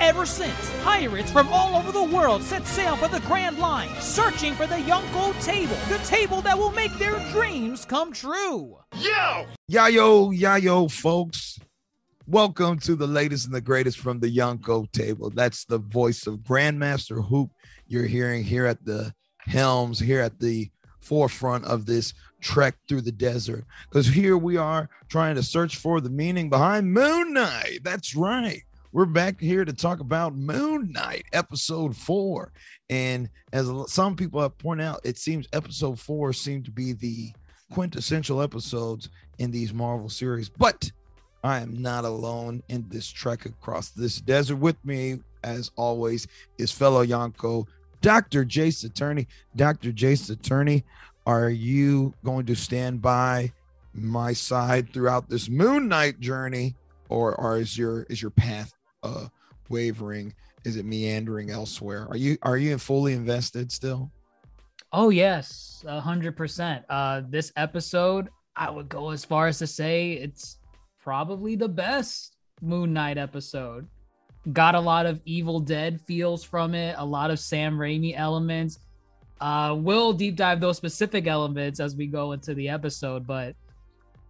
Ever since, pirates from all over the world set sail for the Grand Line, searching for the Yonko table, the table that will make their dreams come true. Yo! Yayo, yayo, folks. Welcome to the latest and the greatest from the Yonko table. That's the voice of Grandmaster Hoop you're hearing here at the helms, here at the forefront of this trek through the desert. Because here we are trying to search for the meaning behind Moon Knight. That's right. We're back here to talk about Moon Knight, episode four. And as some people have pointed out, it seems episode four seemed to be the quintessential episodes in these Marvel series. But I am not alone in this trek across this desert. With me, as always, is fellow Yonko, Dr. Jace Attorney. Dr. Jace Attorney, are you going to stand by my side throughout this Moon Knight journey, or, or is your is your path uh wavering? Is it meandering elsewhere? Are you are you fully invested still? Oh yes, a hundred percent. Uh, this episode, I would go as far as to say it's probably the best Moon Knight episode. Got a lot of Evil Dead feels from it, a lot of Sam Raimi elements. Uh, we'll deep dive those specific elements as we go into the episode, but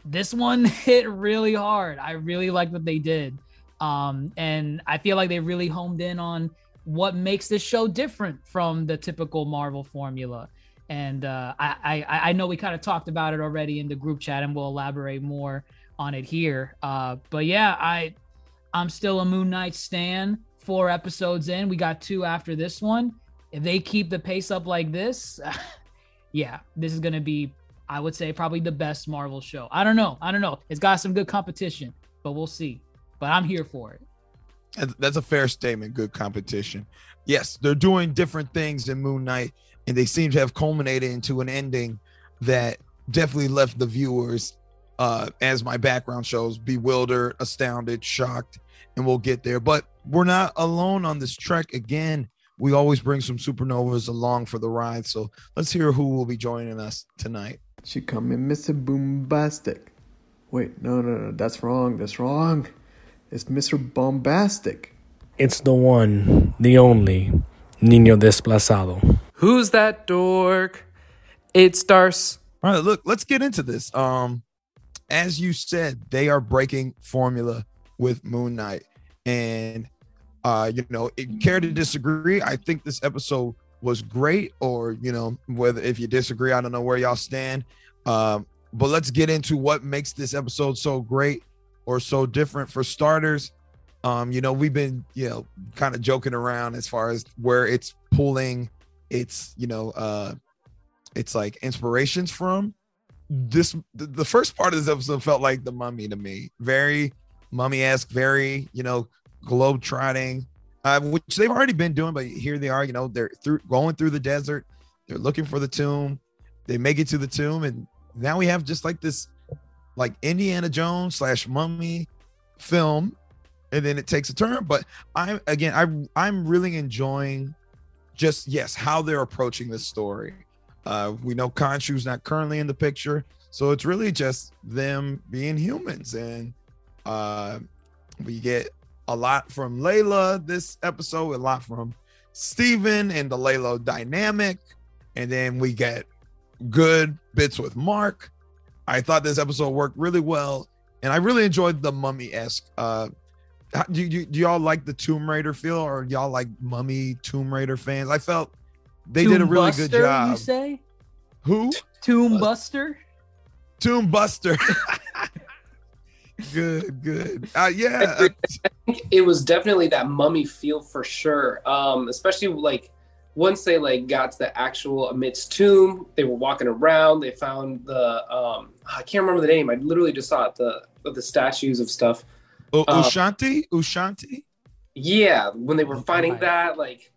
this one hit really hard. I really like what they did. Um, and I feel like they really homed in on what makes this show different from the typical Marvel formula. And uh, I, I, I know we kind of talked about it already in the group chat, and we'll elaborate more on it here. Uh, but yeah, I I'm still a Moon Knight stan. Four episodes in, we got two after this one. If they keep the pace up like this, yeah, this is gonna be, I would say, probably the best Marvel show. I don't know, I don't know. It's got some good competition, but we'll see. But I'm here for it. That's a fair statement. Good competition. Yes, they're doing different things in Moon Knight, and they seem to have culminated into an ending that definitely left the viewers uh, as my background shows, bewildered, astounded, shocked, and we'll get there. But we're not alone on this trek. Again, we always bring some supernovas along for the ride. So let's hear who will be joining us tonight. She coming, in Mr. Boombastic. Wait, no, no, no, that's wrong. That's wrong. It's Mr. Bombastic. It's the one, the only, Nino Desplazado. Who's that dork? It's Darce. All right, look, let's get into this. Um, as you said, they are breaking formula with Moon Knight. And uh, you know, care to disagree? I think this episode was great, or you know, whether if you disagree, I don't know where y'all stand. Um, but let's get into what makes this episode so great or so different. For starters, um, you know, we've been, you know, kind of joking around as far as where it's pulling its, you know, uh it's like inspirations from. This the first part of this episode felt like the mummy to me. Very mummy-esque very you know globe trotting uh, which they've already been doing but here they are you know they're through going through the desert. They're looking for the tomb. They make it to the tomb and now we have just like this like indiana jones slash mummy film and then it takes a turn. But i'm again i i'm really enjoying just yes how they're approaching this story. Uh, we know Khonshu's not currently in the picture, so it's really just them being humans, and uh, we get a lot from Layla this episode, a lot from Steven and the Layla dynamic, and then we get good bits with Mark. I thought this episode worked really well, and I really enjoyed the mummy esque. Uh, do, do, do y'all like the Tomb Raider feel, or y'all like Mummy Tomb Raider fans? I felt they Tomb did a really Buster, good job. You say Who? Tomb Buster? Tomb Buster. good, good. Uh, yeah. I think it was definitely that mummy feel for sure. Um, especially like once they like got to the actual Ammit's tomb, they were walking around. They found the um, I can't remember the name. I literally just saw it. The the statues of stuff. U- Uh, Ushabti? Ushabti? Yeah, when they were finding Right. that, like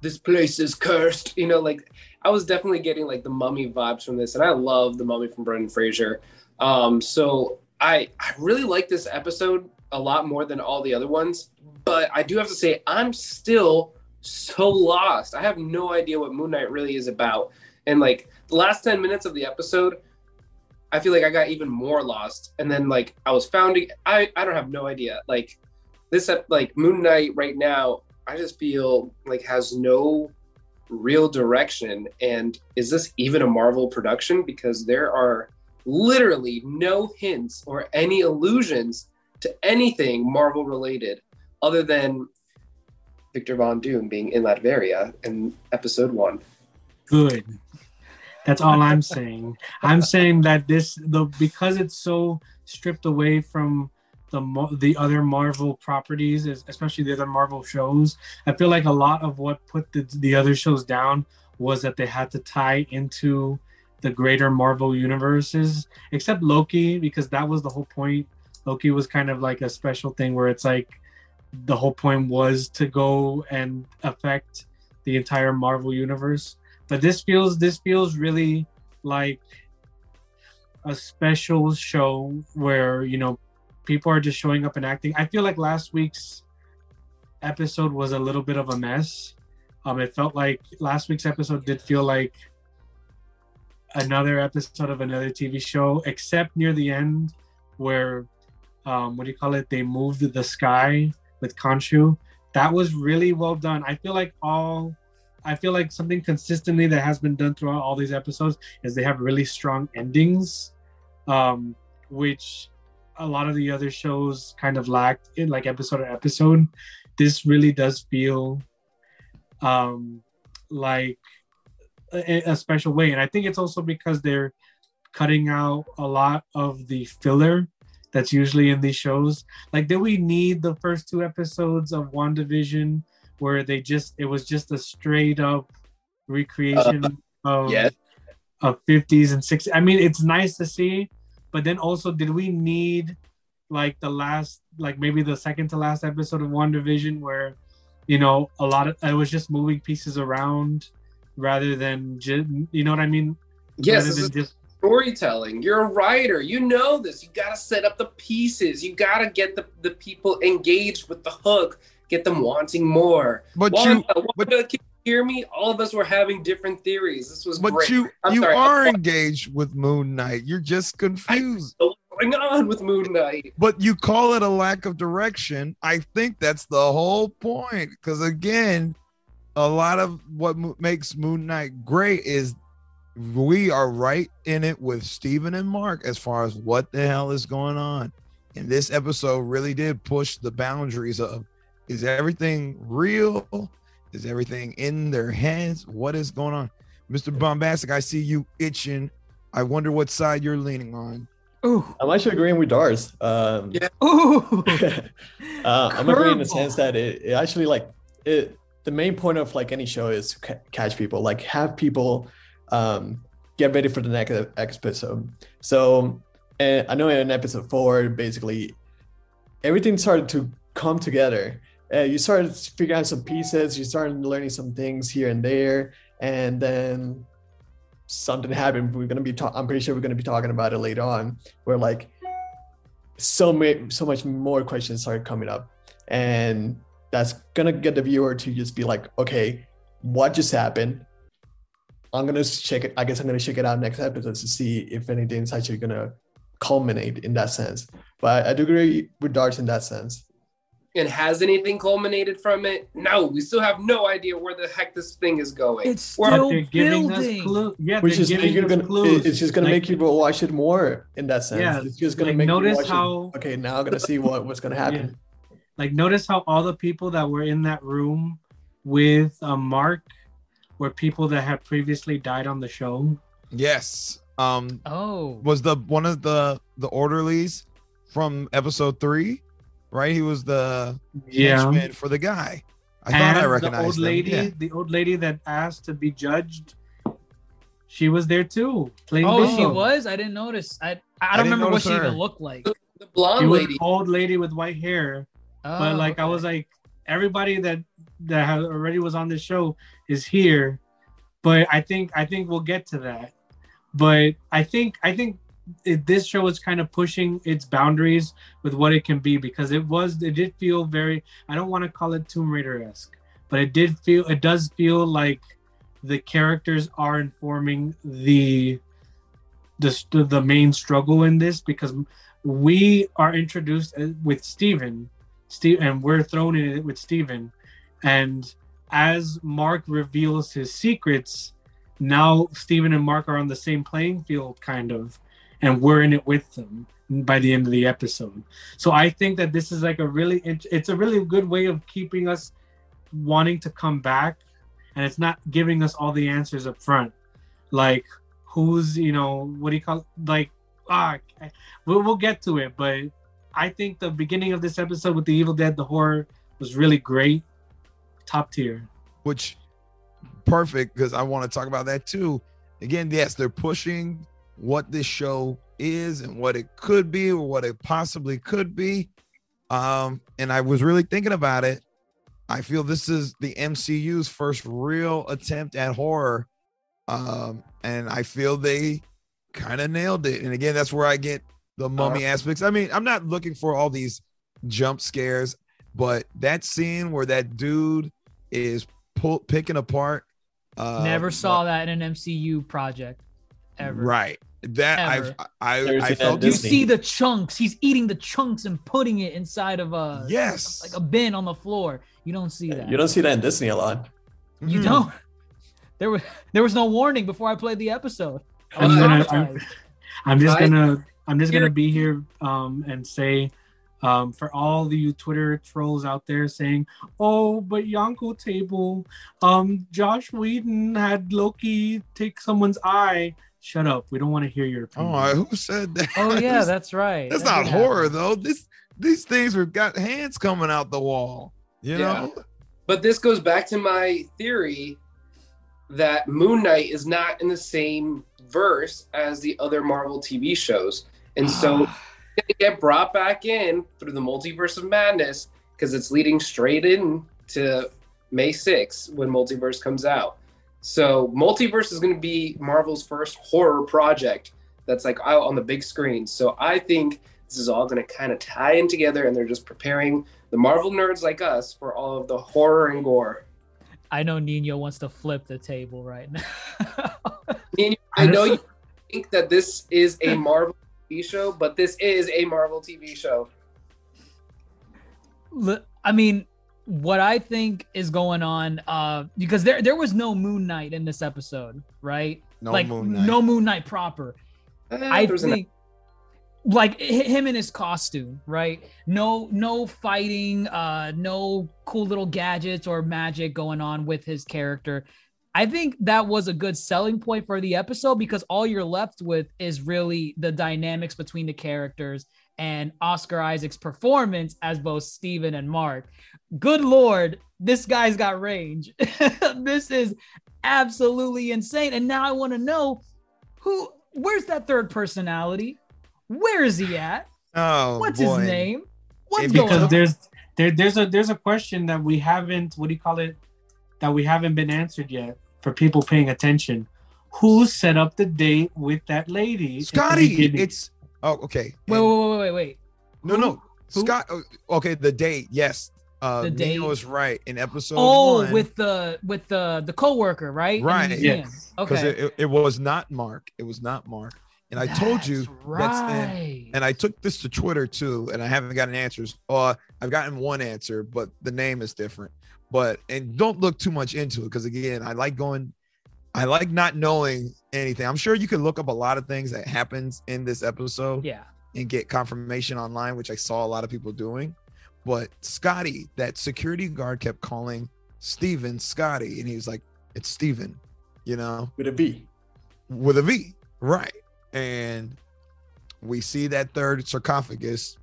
this place is cursed. You know, like I was definitely getting like the mummy vibes from this, and I love the mummy from Brendan Fraser. Um, so I I really like this episode a lot more than all the other ones, but I do have to say I'm still so lost. I have no idea what Moon Knight really is about. And like the last 10 minutes of the episode, I feel like I got even more lost. And then like I was founding I I don't have no idea. Like this like Moon Knight right now, I just feel like has no real direction and is this even a Marvel production because there are literally no hints or any allusions to anything Marvel related other than Victor Von Doom being in Latveria in episode 1. good. That's all I'm saying. I'm saying that this the because it's so stripped away from the the other Marvel properties, especially the other Marvel shows. I feel like a lot of what put the the other shows down was that they had to tie into the greater Marvel universes, except Loki because that was the whole point. Loki was kind of like a special thing where it's like the whole point was to go and affect the entire Marvel universe. But this feels this feels really like a special show where you know people are just showing up and acting. I feel like last week's episode was a little bit of a mess. Um it felt like last week's episode did feel like another episode of another tv show except near the end where um what do you call it? They moved the sky with Khonshu. that was really well done i feel like all I feel like something consistently that has been done throughout all these episodes is they have really strong endings, um, which a lot of the other shows kind of lacked in like episode to episode. This really does feel um, like a, a special way, and I think it's also because they're cutting out a lot of the filler that's usually in these shows. Like, did we need the first two episodes of WandaVision? where they just it was just a straight up recreation uh, of yes. of 50s and 60s. I mean, it's nice to see, but then also did we need like the last like maybe the second to last episode of WandaVision where you know a lot of it was just moving pieces around rather than just you know what I mean? Yes, Rather than just storytelling. You're a writer. You know this. You got to set up the pieces. You got to get the, the people engaged with the hook, get them wanting more. But Wanda, you, Wanda, but, can you hear me? All of us were having different theories. This was but great. you, I'm you sorry, are engaged with Moon Knight. You're just confused. What's going on with Moon Knight? but you call it a lack of direction. I think that's the whole point. Because again, a lot of what mo- makes Moon Knight great is we are right in it with Steven and Mark as far as what the hell is going on. And this episode really did push the boundaries of is everything real? Is everything in their heads? What is going on? Mr. Bombastic, I see you itching. I wonder what side you're leaning on. Ooh. I'm actually agreeing with Darce. Um, Yeah. Ooh. uh, I'm agreeing in the sense that it, it actually like it. The main point of like any show is to ca- catch people, like have people um, get ready for the next episode. So, and I know in episode four, basically everything started to come together. Uh, you started figuring out some pieces. You started learning some things here and there, and then something happened. We're gonna be. Ta- I'm pretty sure we're gonna be talking about it later on. Where like so many, so much more questions started coming up, and that's gonna get the viewer to just be like, okay, what just happened? I'm gonna check it. I guess I'm gonna check it out next episode to see if anything's actually gonna culminate in that sense. But I do agree with Darce in that sense. And has anything culminated from it? No, we still have no idea where the heck this thing is going. It's We're- still they're giving building. us clues. Yeah, Which they're is giving you're us gonna, clues. it's just gonna Like, make people watch it more in that sense. Yeah, it's just gonna like, make you notice watch it. how- Okay, now I'm gonna see what, what's gonna happen. like notice how all the people that were in that room with um, Mark were people that had previously died on the show. Yes. Um, Oh. was the one of the the orderlies from episode three, right? He was the henchman for the guy. I thought I and recognized the old him. lady, Yeah. the old lady that asked to be judged. She was there too, playing Oh, bingo. she was. I didn't notice. I I I don't didn't remember what notice she her. even looked like. The She blonde was lady. old lady with white hair. but Oh, like I was like, everybody that that already was on the show is here. But I think I think we'll get to that. But I think I think it, this show is kind of pushing its boundaries with what it can be because it was it did feel very I don't want to call it Tomb Raider esque, but it did feel it does feel like the characters are informing the the the main struggle in this because we are introduced uh, with Steven, Steve, and we're thrown in it with Steven, and as Mark reveals his secrets, now Steven and Mark are on the same playing field, kind of, and we're in it with them by the end of the episode. So I think that this is like a really, it's a really good way of keeping us wanting to come back, and it's not giving us all the answers up front, like who's you know what do you call like ah we'll, we'll get to it, but I think the beginning of this episode with the Evil Dead, the horror was really great top tier. Which perfect because I want to talk about that too. Again, yes, they're pushing what this show is and what it could be or what it possibly could be. Um, and I was really thinking about it. I feel this is the MCU's first real attempt at horror. Um, and I feel they kind of nailed it. And again, that's where I get the mummy aspects. I mean, I'm not looking for all these jump scares, but that scene where that dude is pull, picking apart. Uh, Never saw that in an MCU project ever. Right. That Ever. I I, I felt you see the chunks. He's eating the chunks and putting it inside of a yes, like a bin on the floor. You don't see that. You don't see that in Disney a lot. You mm-hmm. don't. There was there was no warning before I played the episode. I'm, gonna, I'm, I'm just gonna I'm just gonna be here um, and say um, for all the Twitter trolls out there saying, "Oh, but Yonko table, um, Joss Whedon had Loki take someone's eye." Shut up. We don't want to hear your opinion. Oh, who said that? Oh yeah, that's right. That's that not horror happen. though. This these things have got hands coming out the wall. You yeah. know. But this goes back to my theory that Moon Knight is not in the same verse as the other Marvel TV shows. And so they get brought back in through the multiverse of madness because it's leading straight in to May 6th when Multiverse comes out. So Multiverse is going to be Marvel's first horror project that's like out on the big screen. So I think this is all going to kind of tie in together and they're just preparing the Marvel nerds like us for all of the horror and gore. I know Nino wants to flip the table right now. Nino, I know you think that this is a Marvel TV show, but this is a Marvel TV show. I mean, what I think is going on, uh, because there there was no Moon Knight in this episode, right? No like Moon Knight. no Moon Knight proper. Eh, I there was think like him in his costume, right? No, no fighting, uh, no cool little gadgets or magic going on with his character. I think that was a good selling point for the episode because all you're left with is really the dynamics between the characters and Oscar Isaac's performance as both Steven and Mark. Good lord, this guy's got range. this is absolutely insane. And now I want to know who where's that third personality? Where is he at? Oh, what's boy. his name? What's because going on? there's there, there's a there's a question that we haven't what do you call it that we haven't been answered yet for people paying attention. Who set up the date with that lady? Scotty, it's oh okay. Wait, wait, wait, wait, wait. No, no, Who? Scott. oh, Okay, the date. Yes, uh, The the date. Nino is right in episode. Oh, one, with the with the the coworker, right? Right. museum. Yes. because Okay. it, it, it was not Mark. It was not Mark. And I told you That's that's right. and I took this to Twitter too, and I haven't gotten answers. Uh, I've gotten one answer, but the name is different. But and don't look too much into it because again, I like going. I like not knowing anything. I'm sure you could look up a lot of things that happens in this episode yeah. and get confirmation online, which I saw a lot of people doing. But Scotty, that security guard kept calling Steven Scotty, and he was like, "It's Steven," you know, With a B. with a V, right? And we see that third sarcophagus,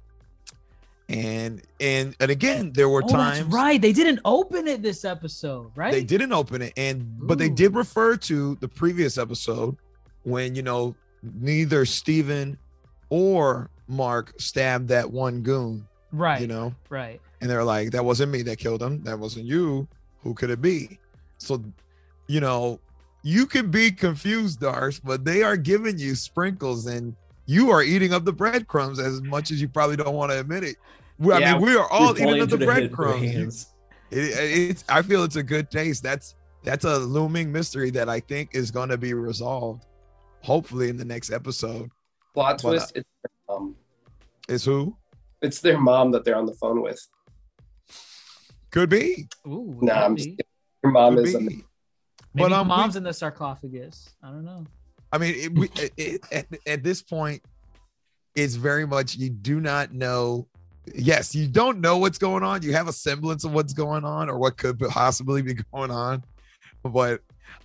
and and and again, there were Oh, times right. They didn't open it this episode, right? they didn't open it, and but they did refer to the previous episode when you know neither Steven or Mark stabbed that one goon, Right. you know, Right. and they're like, "That wasn't me that killed him. That wasn't you. Who could it be?" So, you know, you can be confused, Darce, but they are giving you sprinkles, and you are eating up the breadcrumbs as much as you probably don't want to admit it. We- I mean, we are all eating up the pointing to breadcrumbs. You- It, it's I feel it's a good taste. That's that's a looming mystery that I think is going to be resolved, hopefully in the next episode. Plot Well, twist. It's their mom. Is who It's their mom that they're on the phone with. could be, Ooh, Nah, I'm maybe. just kidding. Your mom could is. be. amazing. Maybe But, um, we- mom's in the sarcophagus. I don't know. I mean, it, we, it, it, at, at this point, it's very much you do not know. Yes, you don't know what's going on. You have a semblance of what's going on or what could possibly be going on, but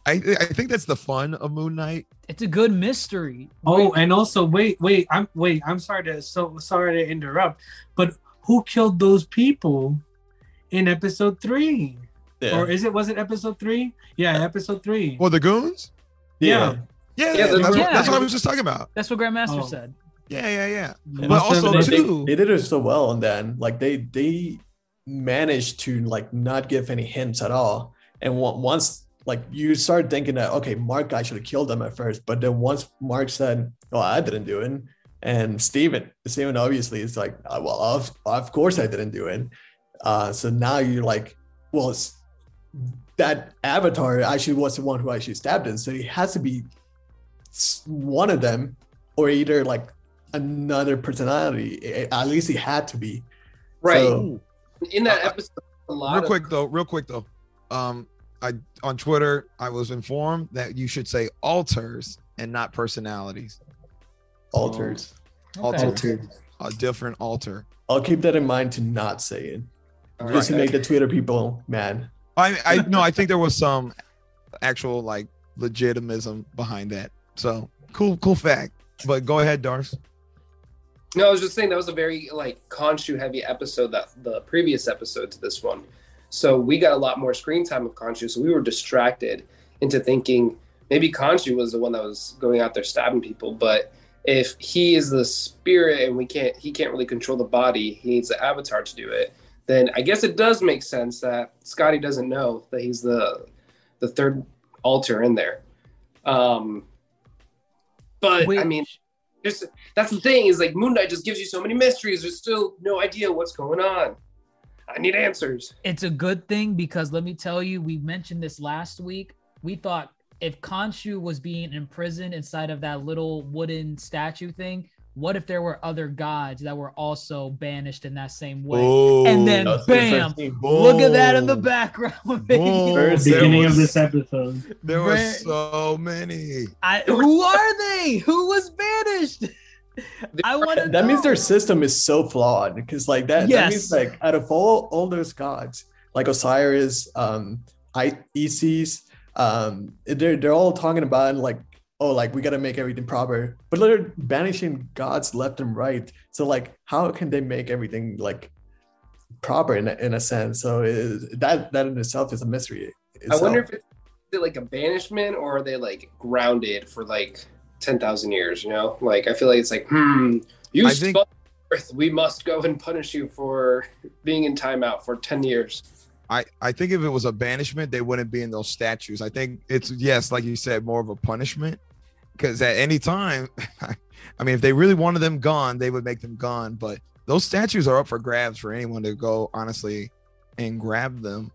I I think that's the fun of Moon Knight. It's a good mystery. Oh, Wait, and also wait, wait, I'm wait, I'm sorry to so sorry to interrupt, but who killed those people in episode three? Yeah. Or is it was it episode three? Yeah, episode three. Or the goons? yeah. Yeah, Yeah, that's, what, that's what I was just talking about. that's what Grandmaster Oh. said. Yeah, yeah, yeah. And But also they, too- they did it so well and then like they they managed to like not give any hints at all. And once like you start thinking that okay mark i should have killed them at first but then once mark said oh i didn't do it and steven steven obviously is like "Uh, well of, of course i didn't do it. Uh so now you're like well it's, that avatar actually was the one who actually stabbed him so it has to be one of them or either like another personality. A- At least he had to be. Right. So- In that Uh, episode, a lot Real of quick though, real quick though. Um, I on Twitter I was informed that you should say alters and not personalities. alters. Okay. Alter, a different alter. I'll keep that in mind to not say it. All Just to make the Twitter people mad. I I no, I think there was some actual like legitimism behind that. So cool, cool fact. But go ahead, Darce. No, I was just saying that was a very like Khonshu heavy episode that the previous episode to this one. So we got a lot more screen time of Khonshu, so we were distracted into thinking maybe Khonshu was the one that was going out there stabbing people. But if he is the spirit and we can't he can't really control the body, he needs the avatar to do it, then I guess it does make sense that Scotty doesn't know that he's the the third alter in there. Um but I mean just that's the thing is like Moon Knight just gives you so many mysteries. There's still no idea what's going on. I need answers. it's a good thing because let me tell you, we mentioned this last week. We thought if Khonshu was being imprisoned inside of that little wooden statue thing, what if there were other gods that were also banished in that same way? and then That was the bam, look at that in the background. Boom. First, Beginning was- of this episode. There were so many. I, who are they? Who was banished? I want to. That means their system is so flawed because like that, that Yes. means like out of all all those gods, like Osiris, um, I Isis, um, they're they're all talking about like oh like we got to make everything proper, but they're banishing gods left and right. So like how can they make everything like proper in a, in a sense? So it, that that in itself is a mystery. I wonder if it's like a banishment or are they like grounded for like ten thousand years? You know, like I feel like it's like hmm, you I think- Earth. We must go and punish you for being in timeout for ten years. I, I think if it was a banishment, they wouldn't be in those statues. I think it's yes, like you said, more of a punishment. Because at any time, I mean, if they really wanted them gone, they would make them gone. But those statues are up for grabs for anyone to go honestly and grab them.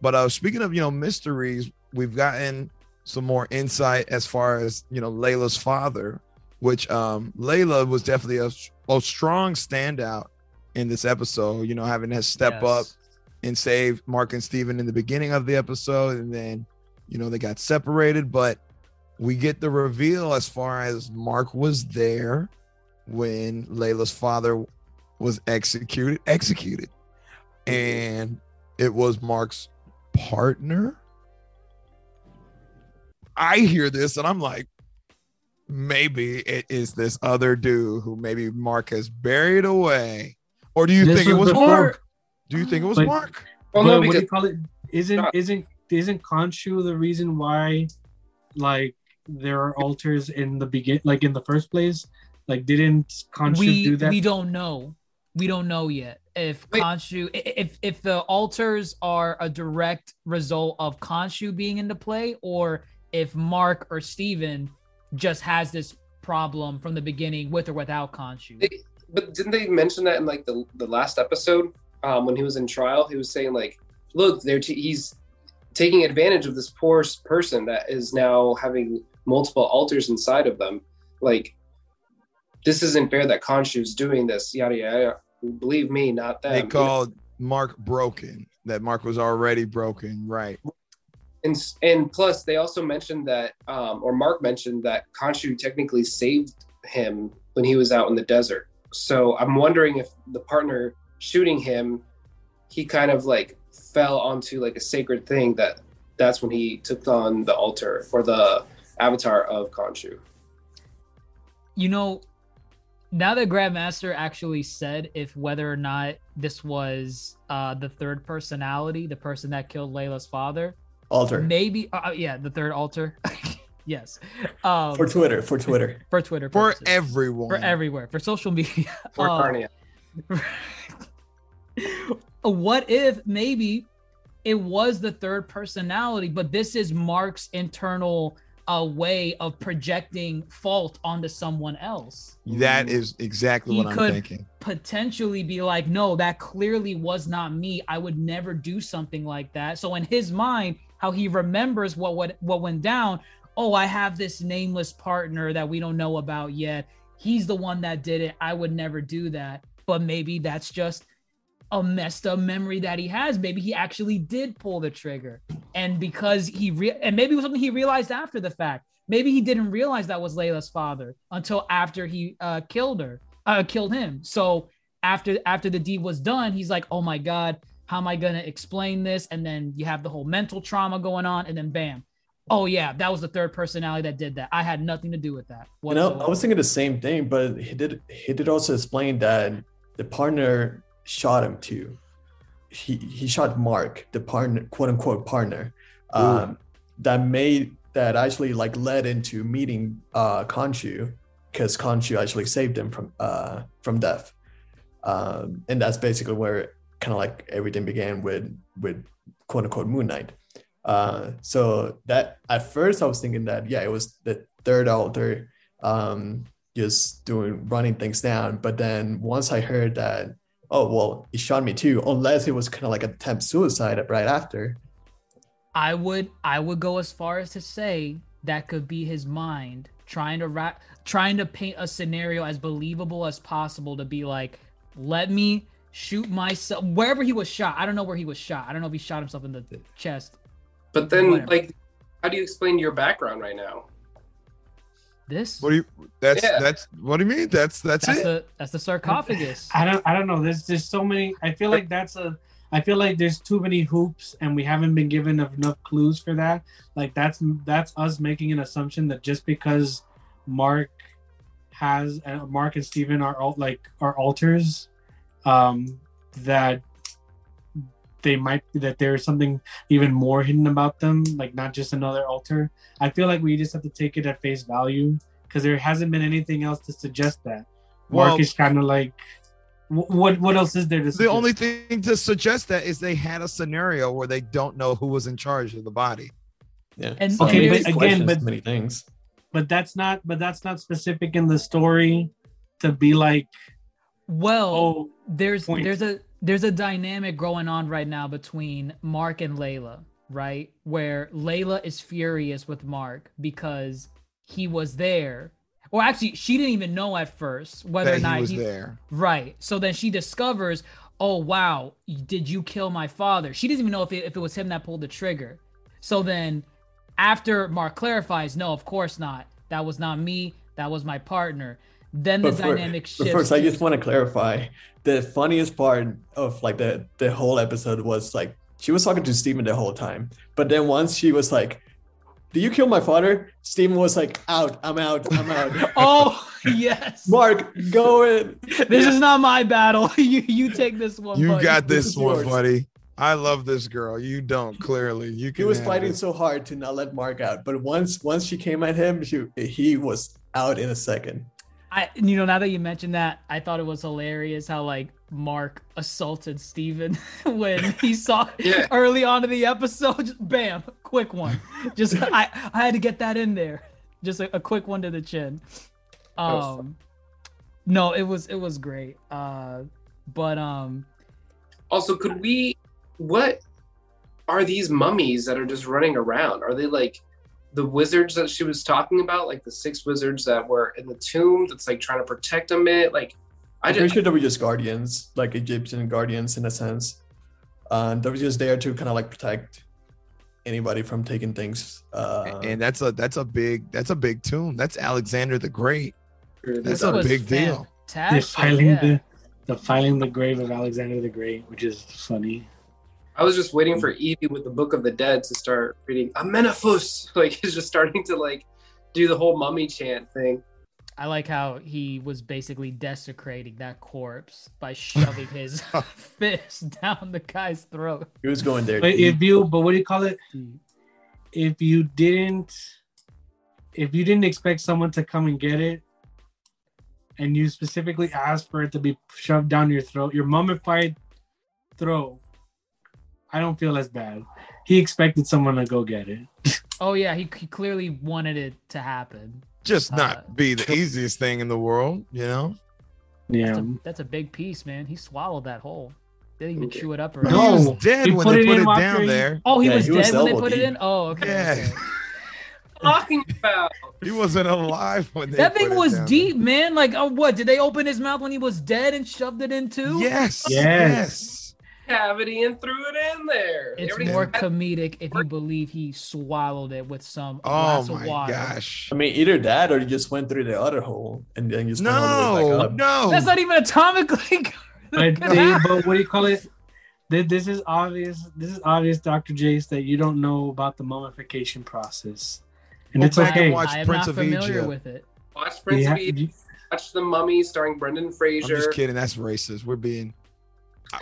But uh speaking of you know mysteries, we've gotten some more insight as far as you know Layla's father, which um Layla was definitely a, a strong standout in this episode. You know, having to step Yes. up and save Mark and Steven in the beginning of the episode. And then, you know, they got separated, but we get the reveal as far as Mark was there when Layla's father was executed, executed. And it was Mark's partner. I hear this and I'm like, maybe it is this other dude who maybe Mark has buried away. Or do you This think it was was before- Mark? Do you think it was Like- Mark? Well, but no, what do because you call it? Isn't Not- isn't isn't Khonshu the reason why, like, there are alters in the begin, like in the first place? Like, didn't Khonshu we do that? we don't know. We don't know yet if Wait. Khonshu if if the alters are a direct result of Khonshu being into play, or if Mark or Steven just has this problem from the beginning with or without Khonshu. They- but didn't they mention that in like the the last episode um, when he was in trial? He was saying like, "Look, they're t- he's taking advantage of this poor person that is now having multiple alters inside of them. Like, this isn't fair that Khonshu's doing this. Yada yada. Believe me, not that. They called Mark broken. That Mark was already broken. Right. and and plus they also mentioned that um, or Mark mentioned that Khonshu technically saved him when he was out in the desert. So I'm wondering if the partner shooting him, he kind of like fell onto like a sacred thing that that's when he took on the altar or the avatar of Khonshu. you know, now that Grandmaster actually said if whether or not this was uh the third personality, the person that killed Layla's father, Alter maybe uh, yeah, the third Alter. yes. Um for Twitter. For Twitter. for Twitter For purposes. everyone. for everywhere, for social media. Or Uh, Carnia. what if maybe it was the third personality, but this is Mark's internal uh, way of projecting fault onto someone else? That is exactly He what I'm could- thinking. Potentially be like, no, that clearly was not me. I would never do something like that. So in his mind, how he remembers what what what went down. Oh, I have this nameless partner that we don't know about yet. He's the one that did it. I would never do that. But maybe that's just a messed up memory that he has. Maybe he actually did pull the trigger, and because he re- and maybe it was something he realized after the fact. Maybe he didn't realize that was Layla's father until after he uh, killed her, uh, killed him. So after after the deed was done, he's like, "Oh my god, how am I gonna explain this?" And then you have the whole mental trauma going on, and then bam, oh yeah, that was the third personality that did that. I had nothing to do with that. You know, I was thinking the same thing, but he did he did also explain that the partner shot him too. He he shot Mark, the partner, quote unquote partner. Um, that made that actually like led into meeting uh Khonshu because Khonshu actually saved him from uh from death. Um, and that's basically where kind of like everything began with with quote unquote Moon Knight. Uh, so that at first I was thinking that yeah, it was the third alter, um, just doing running things down. But then once I heard that, oh well, he shot me too, unless it was kind of like an attempt suicide right after. I would I would go as far as to say that could be his mind trying to ra- trying to paint a scenario as believable as possible to be like, let me shoot myself wherever he was shot. I don't know where he was shot. I don't know if he shot himself in the chest. But then Whatever. like how do you explain your background right now? This What do you? That's Yeah. that's what do you mean? That's that's, that's it. the that's the sarcophagus. I don't I don't know. There's there's so many. I feel like that's a. I feel like there's too many hoops, and we haven't been given enough clues for that. Like that's that's us making an assumption that just because Mark has uh, Mark and Steven are all like are alters, um, that they might that there's something even more hidden about them, like not just another alter. I feel like we just have to take it at face value because there hasn't been anything else to suggest that. Mark Well- is kind of like, what what else is there to? the suggest? only thing to suggest that is they had a scenario where they don't know who was in charge of the body. Yeah. And- So Okay, but again, but- many things. but that's not but that's not specific in the story to be like, Well, oh, there's point. there's a there's a dynamic going on right now between Mark and Layla, right? Where Layla is furious with Mark because he was there. Or actually, she didn't even know at first whether That or not he was he- there. Right. So then she discovers, oh wow, did you kill my father? She doesn't even know if it, if it was him that pulled the trigger. So then, after Mark clarifies, no, of course not. That was not me. That was my partner. Then the But for- dynamic But shifts. first, I just want to clarify the funniest part of like the the whole episode was like she was talking to Steven the whole time, but then once she was like, "Do you kill my father?" Steven was like, "Out, I'm out, I'm out." oh yes. Mark, go in. this is not my battle. you you take this one. You buddy. got this this one, yours. buddy. I love this girl. You don't clearly. You He was fighting it. so hard to not let Mark out, but once once she came at him, she he was out in a second. I you know now that you mentioned that, I thought it was hilarious how like Mark assaulted Steven when he saw Yeah. early on in the episode. Just bam, quick one. Just I I had to get that in there. Just a, a quick one to the chin. Um, no, it was it was great. Uh, but um, Also, could we? What are these mummies that are just running around? Are they like the wizards that she was talking about, like the six wizards that were in the tomb? That's like trying to protect them. It like I I'm pretty just sure they were just guardians, like Egyptian guardians in a sense. Uh, they were just there to kind of like protect anybody from taking things. Uh, and that's a that's a big that's a big tomb. That's Alexander the Great. That's it a was big deal. They're filing yeah. the the filing the grave of Alexander the Great, which is funny. I was just waiting mm. for Evie with the Book of the Dead to start reading Amenephus. Like he's just starting to like do the whole mummy chant thing. I like how he was basically desecrating that corpse by shoving his fist down the guy's throat. he was going there. But if you, but what do you call it? If you didn't, if you didn't expect someone to come and get it, and you specifically asked for it to be shoved down your throat, your mummified throat, I don't feel as bad. He expected someone to go get it. Oh yeah, he, he clearly wanted it to happen. Just not Uh, be the easiest thing in the world, you know. Yeah. That's a, that's a big piece, man. He swallowed that whole. Didn't even chew it up or But anything. he was dead he when put they it put in it down he- there. Oh, he Yeah, was he was dead when they elbow put it in. Oh, okay. Yeah. okay. Talking about He wasn't alive when they That thing was down deep, man. Like, oh, what? Did they open his mouth when he was dead and shoved it in there. too? Yes. Yes. Cavity and threw it in there. It's Everybody's more comedic if you believe he swallowed it with some Oh glass of my water. gosh. I mean, either that or you just went through the other hole and then you just went all the way No, back up. no. That's not even atomically. But, they, but what do you call it? This is obvious. This is obvious, Doctor Jace, that you don't know about the mummification process, and Go it's back and okay. watch I am Prince not of familiar Egypt. with it. Watch Prince Yeah, of Egypt. you- Watch The Mummy starring Brendan I'm Fraser. just kidding. That's racist. We're being.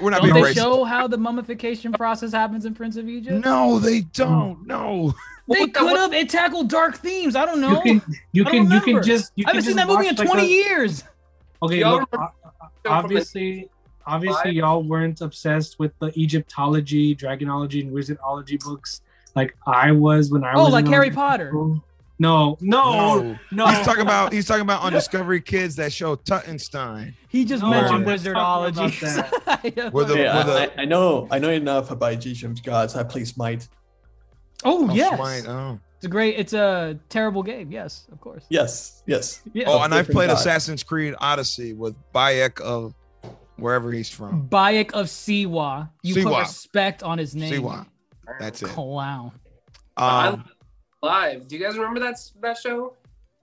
We're not Don't being they racist. show how the mummification process happens in Prince of Egypt? No, they don't. No. They What the- could have. It tackled dark themes. I don't know. You can, you can, you can just. You I haven't seen just that movie in like, 20 a- years. Okay, Y'all look, remember- o- from the- obviously, obviously, Live? y'all weren't obsessed with the Egyptology, Dragonology, and Wizardology books like I was when I Oh, was. like in Harry Potter. school. No, no, No. no. He's talking about. He's talking about on Discovery Kids that show Tutenstein. He just No, mentioned I'm wizardology. about Were the- Okay, were the- I, I know I know enough about Egyptian gods. I play Smite. oh Oh, yes, Smite, Oh. it's a great. It's a terrible game. Yes, of course. Yes, yes. Yeah. Oh, and I've played god. Assassin's Creed Odyssey with Bayek of wherever he's from. Bayek of Siwa. You put respect on his name. Siwa. That's it. Clown. Um, Live. Do you guys remember that that show?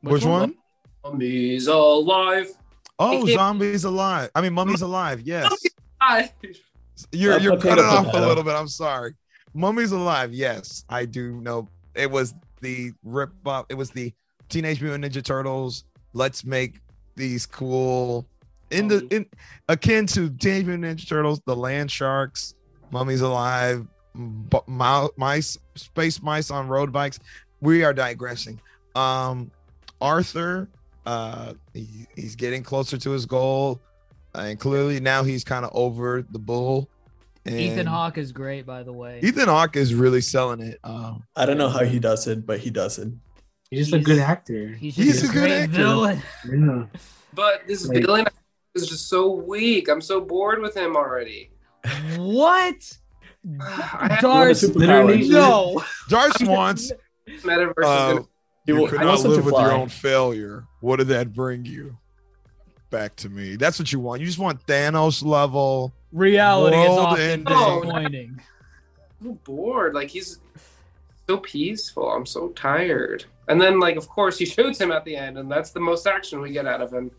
which one? Mummies alive. Oh, zombies alive. I mean, mummies alive. Yes. Alive. You're you're potato, cutting off a little bit. I'm sorry. Mummies alive. Yes, I do know. It was the rip up. It was the Teenage Mutant Ninja Turtles. Let's make these cool in the in akin to Teenage Mutant Ninja Turtles, the Land Sharks, Mummies Alive, b- mou- mice, space mice on road bikes. We are digressing. Um, Arthur, uh, he, he's getting closer to his goal, and clearly now he's kind of over the bull. And Ethan Hawke is great, by the way. Ethan Hawke is really selling it. Um, I don't know how he does it, but he does it. He's just a good actor. He's, He's just a good great actor. villain. Yeah. But this Like- villain is just so weak. I'm so bored with him already. What? I Literally- no. Darce wants metaverse is uh, gonna He you could not live with fly. your own failure. What did that bring you? Back to me. That's what you want. You just want Thanos level. Reality is World often ending. disappointing. so bored. Like he's so peaceful. I'm so tired. And then like of course he shoots him at the end, and that's the most action we get out of him.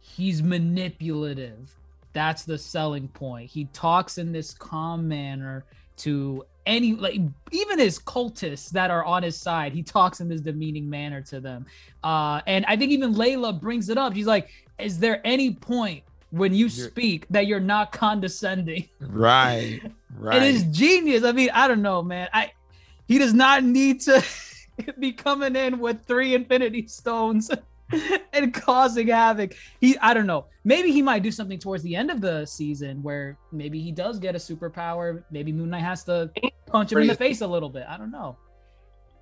He's manipulative. That's the selling point. He talks in this calm manner to any like even his cultists that are on his side. He talks in this demeaning manner to them. Uh and I think even Layla brings it up. She's like, "Is there any point when you You're- speak that you're not condescending?" Right. Right. It is genius. I mean, I don't know, man. I he does not need to be coming in with three infinity stones and causing havoc. He I don't know. Maybe he might do something towards the end of the season where maybe he does get a superpower. Maybe Moon Knight has to punch him in the face a little bit. I don't know.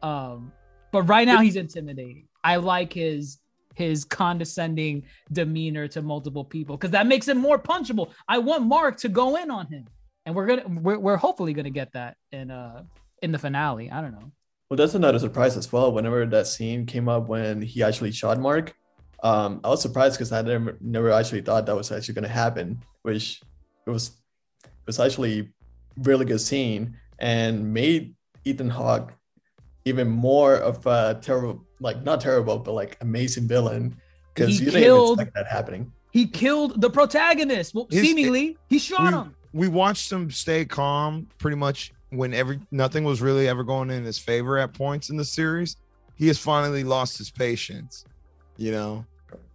Um but right now he's intimidating. I like his his condescending demeanor to multiple people because that makes him more punchable. I want Mark to go in on him, and we're gonna we're, we're hopefully gonna get that in uh in the finale. I don't know. Well, that's another surprise as well. Whenever that scene came up when he actually shot Marc, um, I was surprised because I never never actually thought that was actually going to happen. Which it was it was actually really good scene and made Ethan Hawke even more of a terrible, like not terrible, but like amazing villain because He you didn't killed- expect that happening. He killed the protagonist. Well, His- seemingly, he shot we, him. we watched him stay calm pretty much when every nothing was really ever going in his favor at points in the series. He has finally lost his patience, you know,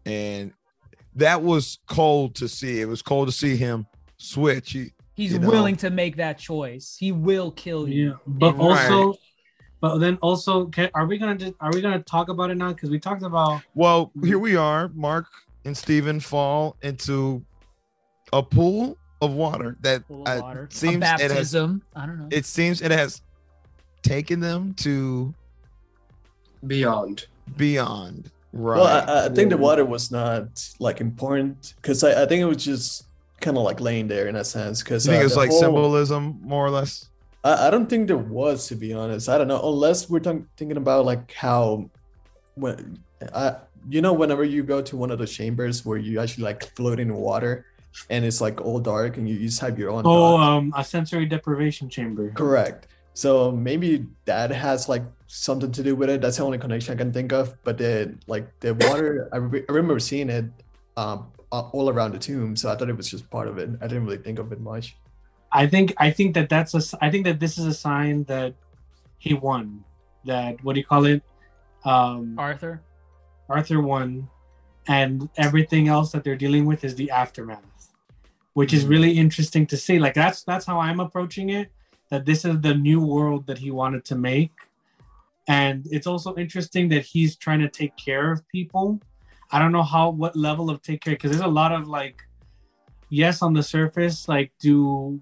and that was cold to see. It was cold to see him switch. He, He's you know. willing to make that choice. He will kill you. Yeah, but Right. also, but then also, can, are we gonna just, are we gonna talk about it now? Because we talked about Well, here we are. Marc and Steven fall into a pool of water that Full of uh, water. A seems it has. I don't know. it seems it has taken them to Beyond. beyond. Right. Well, I, I think the water was not like important because I, I think it was just kind of like laying there in a sense. Because you think uh, it's like whole- symbolism, more or less? I, I don't think there was, to be honest. I don't know, unless we're talk- thinking about like how when I, you know, whenever you go to one of the chambers where you actually like float in water, and it's like all dark, and you just have your own. oh thoughts. um a sensory deprivation chamber. Correct. So maybe that has like something to do with it. That's the only connection I can think of. But the like the water, I, re- I remember seeing it um all around the tomb. So I thought it was just part of it. I didn't really think of it much. I think I think that that's a i think that this is a sign that he won. That what do you call it? Um, Arthur. Arthur won, and everything else that they're dealing with is the aftermath, which is mm. really interesting to see. Like that's that's how I'm approaching it. That this is the new world that he wanted to make, and it's also interesting that he's trying to take care of people. I don't know how what level of take care because there's a lot of like, yes, on the surface, like do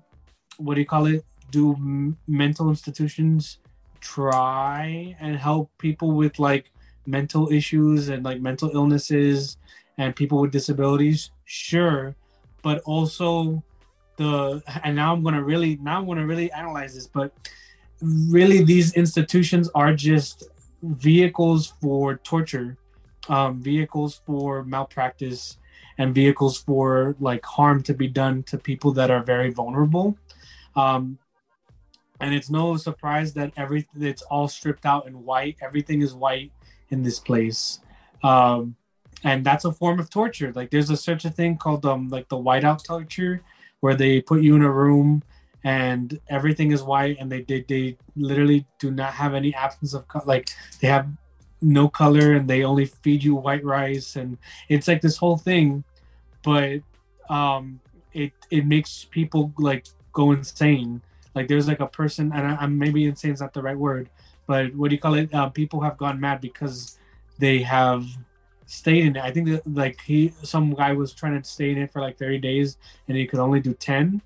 what do you call it? Do m- mental institutions try and help people with like mental issues and like mental illnesses and people with disabilities sure but also the and now i'm gonna really now i'm gonna really analyze this but really these institutions are just vehicles for torture um, vehicles for malpractice and vehicles for like harm to be done to people that are very vulnerable. Um, and it's no surprise that everything it's all stripped out in white. Everything is white in this place. Um and that's a form of torture. Like there's a such a thing called um like the whiteout torture where they put you in a room and everything is white and they they, they literally do not have any absence of like they have no color and they only feed you white rice and it's like this whole thing. But um it it makes people like go insane. Like there's like a person and I, i'm maybe insane is not the right word but what do you call it? Uh, people have gone mad because they have stayed in it i think that like he some guy was trying to stay in it for like 30 days and he could only do 10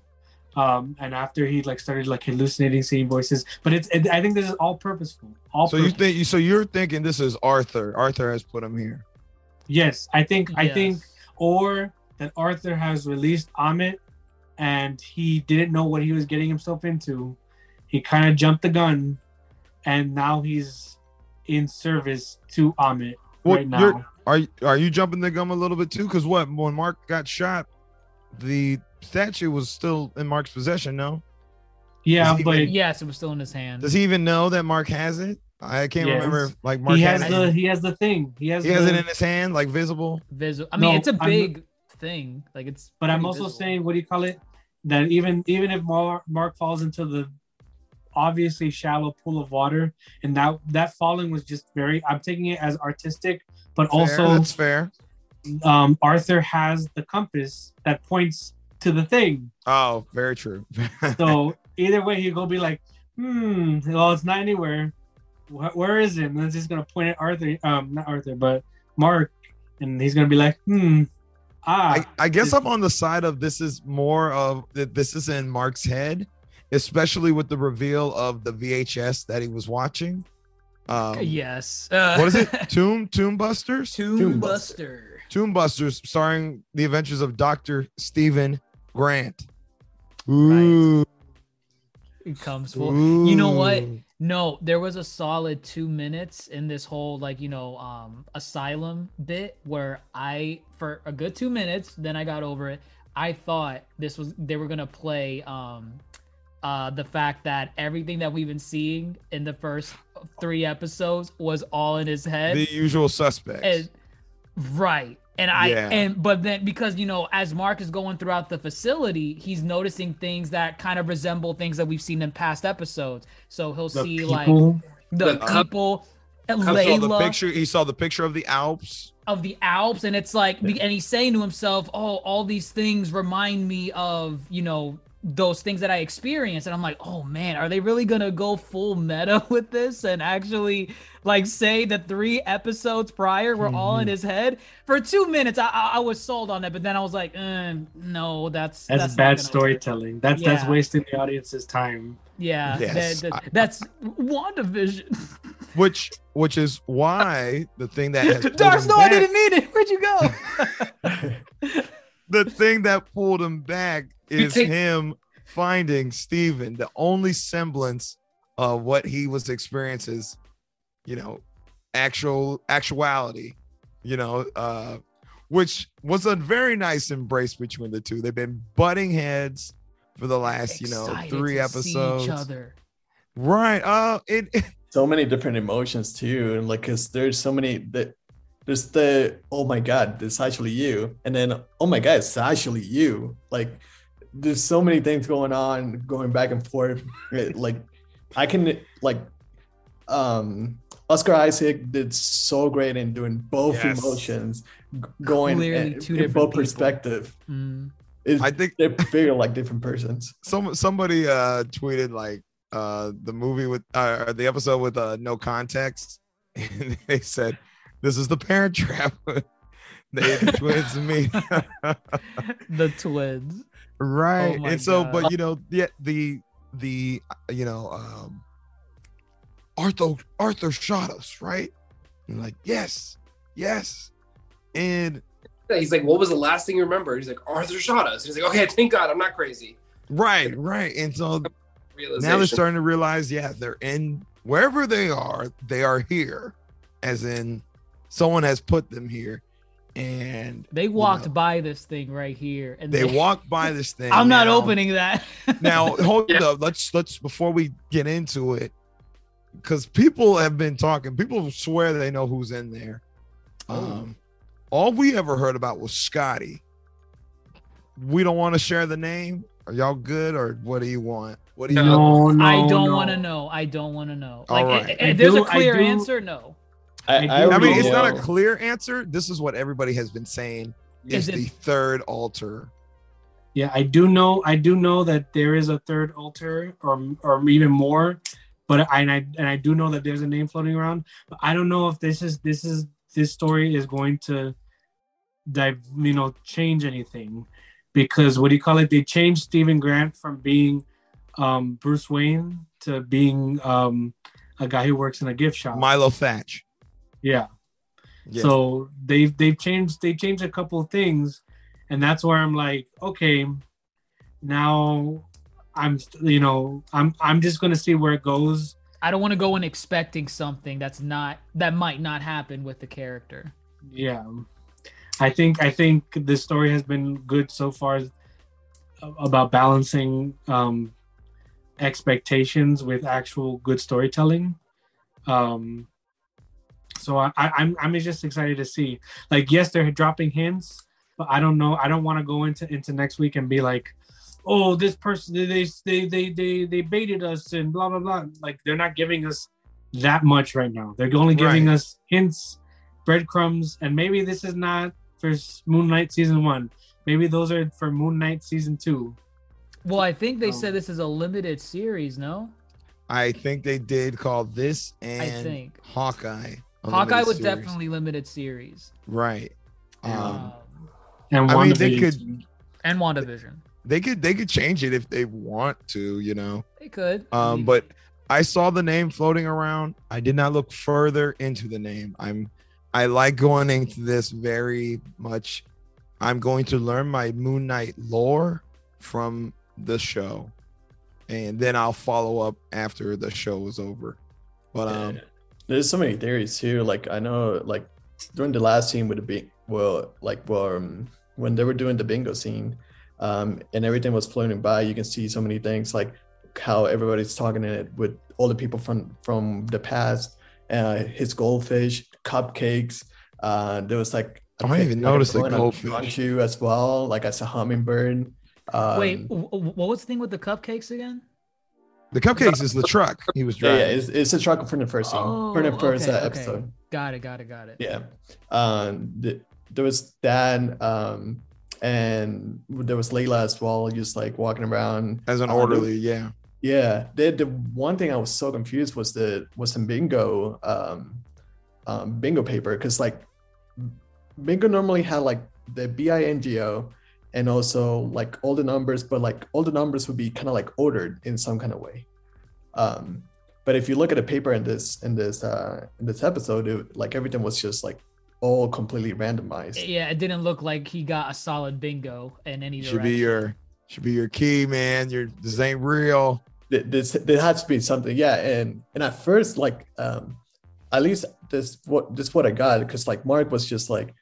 um and after he like started like hallucinating seeing voices but it's it, i think this is all purposeful all So you think so you're thinking this is Arthur. Arthur has put him here. Yes, I think I think or that Arthur has released Ammit and he didn't know what he was getting himself into. He kind of jumped the gun and now he's in service to Ammit Well, right you're- now. Are you- are you jumping the gum a little bit too? Because what when Marc got shot, the statue was still in Marc's possession. No, Yeah, but even- Yes, it was still in his hand. does he even know that Marc has it? I can't Yes. remember. if, Like Marc he has has, the it. he has the thing. He has He has it in his hand, like visible. Visual. I mean, No, it's a I'm- big thing. Like it's. but I'm also visible. saying what do you call it? That even even if Marc, Marc falls into the obviously shallow pool of water and that that falling was just very I'm taking it as artistic but Fair, also that's fair. um, Arthur has the compass that points to the thing. Oh, very true. So either way, he'll go be like, hmm, well, it's not anywhere. Wh- Where is it? And it's just gonna point at Arthur, um, not Arthur, but Marc, and he's gonna be like, hmm, ah, I, I guess I'm on the side of this is more of that this is in Marc's head, especially with the reveal of the VHS that he was watching. Um, yes. Uh, What is it? Tomb Tomb Busters. Tomb Buster. Tomb Busters, starring the adventures of Doctor Steven Grant. Ooh. It comes full. You know what? No, there was a solid two minutes in this whole like you know um asylum bit where I for a good two minutes, then I got over it. I thought this was they were gonna play um uh the fact that everything that we've been seeing in the first three episodes was all in his head. The usual suspects. And- right. And I Yeah. and but then because you know as Marc is going throughout the facility, he's noticing things that kind of resemble things that we've seen in past episodes. So he'll The see people. like the, The cup- people, he saw the picture. He saw the picture of the Alps. of the Alps, and it's like, and he's saying to himself, "Oh, all these things remind me of you know those things that I experienced," and I'm like, "Oh man, are they really gonna go full meta with this and actually like say the three episodes prior were all Mm-hmm. in his head?" For two minutes, I I, I was sold on that, but then I was like, eh, "No, that's That's, not bad gonna work." storytelling. That's that's wasting the audience's time. Yeah, Yes, that- that- I- that's WandaVision. which which is why the thing that has pulled Darce, him no, I didn't mean it. Where'd you go? the thing that pulled him back You is take- him finding Steven, the only semblance of what he was experiences, you know, actual actuality, you know, uh, which was a very nice embrace between the two. They've been butting heads for the last, you know, three to see episodes. each other. Right. Uh it so many different emotions too and like because there's so many that there's the oh my god it's actually you and then oh my god it's actually you like there's so many things going on going back and forth like i can like um oscar isaac did so great in doing both Yes. emotions g- going Clearly in, two in different both people. perspective Mm. I think they're feel like different persons some somebody uh tweeted like uh the movie with uh or the episode with uh no context and they said this is the parent trap they the twins me the twins. right Oh and so God. but you know the the the you know um arthur arthur shot us right and like yes yes and He's like, what was the last thing you remember? He's like, Arthur shot us. He's like, okay, thank God, I'm not crazy. right right and so now they're starting to realize, yeah, they're in wherever they are, they are here, as in someone has put them here, and They walked know. by this thing right here, and they walked by this thing. I'm not opening that. Now, hold Yeah. up. Let's let's before we get into it, because people have been talking. People swear they know who's in there. Oh. Um, all we ever heard about was Scotty. We don't want to share the name. Are y'all good, or what do you want? What do you? No, no, I don't no. want to know. I don't want to know. All Like, right. i- i- I there's do- a I clear do- answer. No. I, I I mean, it's not a clear answer. This is what everybody has been saying is, Is it- the third alter. Yeah, I do know. I do know that there is a third alter, or or even more. But I and I and I do know that there's a name floating around. But I don't know if this is this is this story is going to, dive, you know, change anything, because what do you call it? They changed Steven Grant from being um, Bruce Wayne to being um, a guy who works in a gift shop. Milo Thatch. Yeah. Yeah. So they've they've changed they changed a couple of things, and that's where I'm like, okay, now I'm you know I'm I'm just gonna see where it goes. I don't want to go in expecting something that's not that might not happen with the character. Yeah, I think I think the story has been good so far about balancing um, expectations with actual good storytelling. Um, so I, I, I'm I'm just excited to see. Like, yes, they're dropping hints, but I don't know. I don't want to go into into next week and be like, oh, this person they they they they they baited us and blah blah blah. Like they're not giving us that much right now. They're only giving Right. us hints, breadcrumbs, and maybe this is not for s- Moon Knight season one. Maybe those are for Moon Knight season two. Well, I think they Um, said this is a limited series. No, I think they did call this and think. Hawkeye. A Hawkeye limited was series. definitely limited series. right. Um, And I mean, they WandaVision could- too. and WandaVision. they could they could change it if they want to, you know. They could. Um, but I saw the name floating around. I did not look further into the name. I'm I like going into this very much. I'm going to learn my Moon Knight lore from the show. And then I'll follow up after the show is over. But um Yeah. There's so many theories too. Like I know, like during the last scene with the big, well, like well, um, when they were doing the bingo scene, um, and everything was floating by, you can see so many things like how everybody's talking in it with all the people from from the past, uh, his goldfish, cupcakes. Uh, there was like I didn't even like notice the blowing up goldfish. Gumshoe as well, like as a hummingbird. Um, Wait, w- w- what was the thing with the cupcakes again? The cupcakes is the truck he was yeah, yeah, driving. it's, it's a truck from the first scene, from the first Oh, okay, uh, okay. episode. Got it, got it, got it. Yeah. Um, th- there was that, um, and there was Layla as well, just like walking around As an there- orderly, yeah. Yeah. The, the one thing I was so confused was the was the bingo um, um bingo paper because like bingo normally had like the B-I-N-G-O and also like all the numbers, but like all the numbers would be kind of like ordered in some kind of way. Um, but if you look at the paper in this in this uh in this episode, it, like everything was just like all completely randomized. Yeah, it didn't look like he got a solid bingo in any direction. Should be your should be your key, man. Your this ain't real. This there has to be something yeah and and at first like um at least this what this what i got because like marc was just like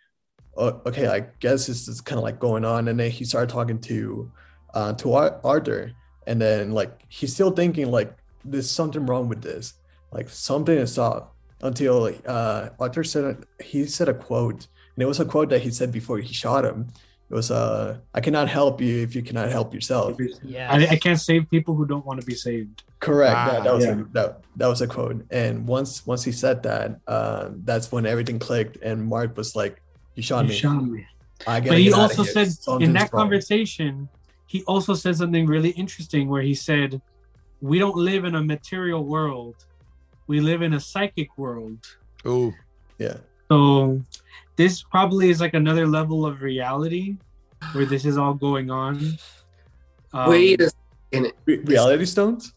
oh, okay i guess this is kind of like going on and then he started talking to uh to Ar- arthur and then like he's still thinking like there's something wrong with this like something is off until uh arthur said he said a quote and it was a quote that he said before he shot him it was uh i cannot help you if you cannot help yourself Yeah. I, I can't save people who don't want to be saved. Correct. Ah, that, that was yeah. a, that, that was a quote. And once once he said that, uh, that's when everything clicked. And Marc was like, "You shot You me. shot me. I gotta But he also here. said in that wrong." conversation, he also said something really interesting where he said, "We don't live in a material world. We live in a psychic world." Oh, Yeah. So this probably is like another level of reality where this is all going on. Um, Wait a second. Re- reality stones.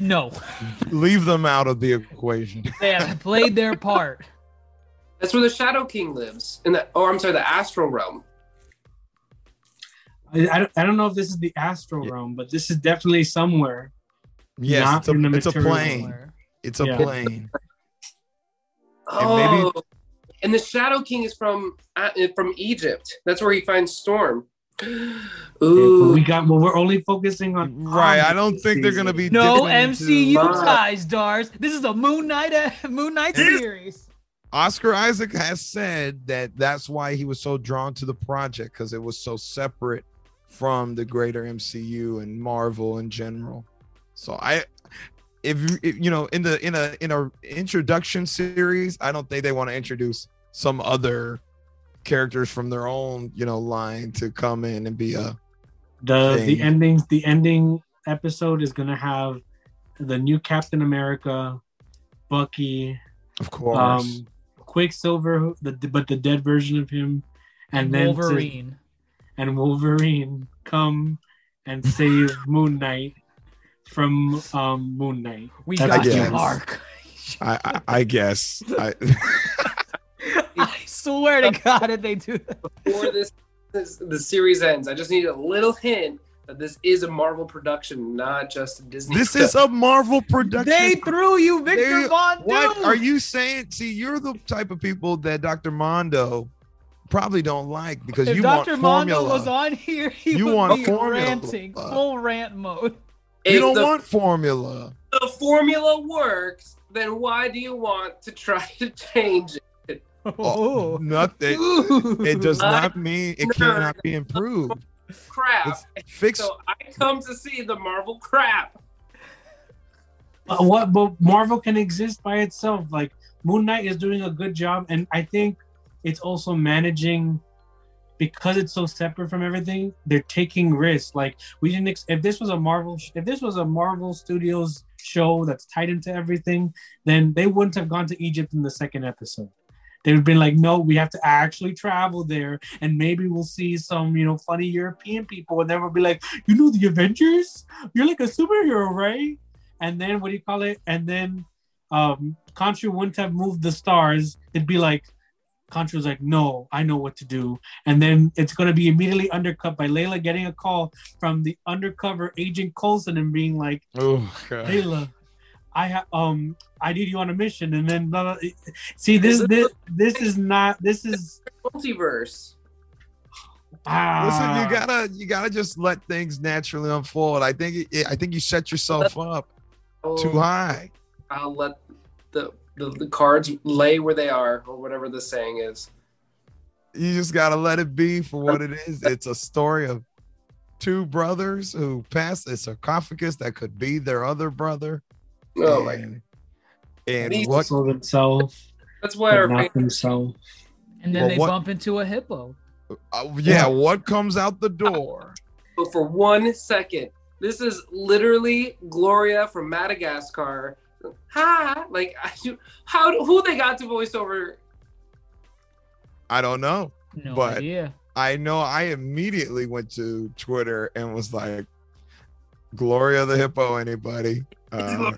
no, Leave them out of the equation. they have played their part. That's where the Shadow King lives. In the oh, I'm sorry, the Astral Realm. I, I, don't, I don't know if this is the astral Yeah. realm, but this is definitely somewhere. Yes, Not it's a, in the it's a plane. Somewhere. It's a Yeah. plane. Oh, maybe- and the Shadow King is from uh, from Egypt. That's where he finds Storm. Ooh, we got. Well, we're only focusing on Right. I don't this think they're gonna be No dipping into- MCU Wow. ties, Darce. This is a Moon Knight Moon Knight series. Oscar Isaac has said that that's why he was so drawn to the project because it was so separate from the greater MCU and Marvel in general. So I, if you if, you know in the in a in a introduction series, I don't think they want to introduce some other characters from their own you know line to come in and be a the the thing. endings. The ending episode is gonna have the new Captain America, Bucky, of course. um, Quicksilver, the but the dead version of him, and then to- Wolverine. and Wolverine come and save Moon Knight from um Moon Knight. We That's got you. Marc. I, I I guess I I swear to God, if they do that. before this, this the series ends, I just need a little hint that this is a Marvel production, not just a Disney. this is a Marvel production. They threw you Victor They- Von What are you saying? See, you're the type of people that Dr. Mondo probably don't like because If you Dr. want Mondo formula. was on here, he You would want be formula. ranting, full rant mode. you don't the, want formula. the formula works, then why do you want to try to change it? Oh, Oh. nothing. Ooh. It does not mean it cannot be improved. Crap. It's fixed. So I come to see the Marvel crap. Uh, what but Marvel can exist by itself. Like Moon Knight is doing a good job, and I think it's also managing because it's so separate from everything. They're taking risks. Like we didn't. Ex- if this was a Marvel, sh- if this was a Marvel Studios show that's tied into everything, then they wouldn't have gone to Egypt in the second episode. They would been like, no, we have to actually travel there, and maybe we'll see some, you know, funny European people, and then we'll be like, you know, the Avengers, you're like a superhero, right? And then what do you call it? And then um Khonshu wouldn't have moved the stars. It'd be like Khonshu's like, no, I know what to do. And then it's going to be immediately undercut by Layla getting a call from the undercover agent Coulson and being like, Oh god. Layla, I have um I need you on a mission. And then blah, blah. see this this this is not this is Multiverse. ah, Listen, you gotta you gotta just let things naturally unfold. I think it, I think you set yourself up too Oh, high. I'll let the, the the cards lay where they are, or whatever the saying is. You just gotta let it be for what it is. It's a story of two brothers who passed a sarcophagus that could be their other brother. Oh my! and, and These- what sold himself, That's why but our not fans- himself. And then Well, they what- bump into a hippo. uh, yeah, what comes out the door? But for one second, this is literally Gloria from Madagascar. Hi, like how who they got to voice over? I don't know. No But- idea. I know I immediately went to Twitter and was like, Gloria the Hippo, anybody? Uh,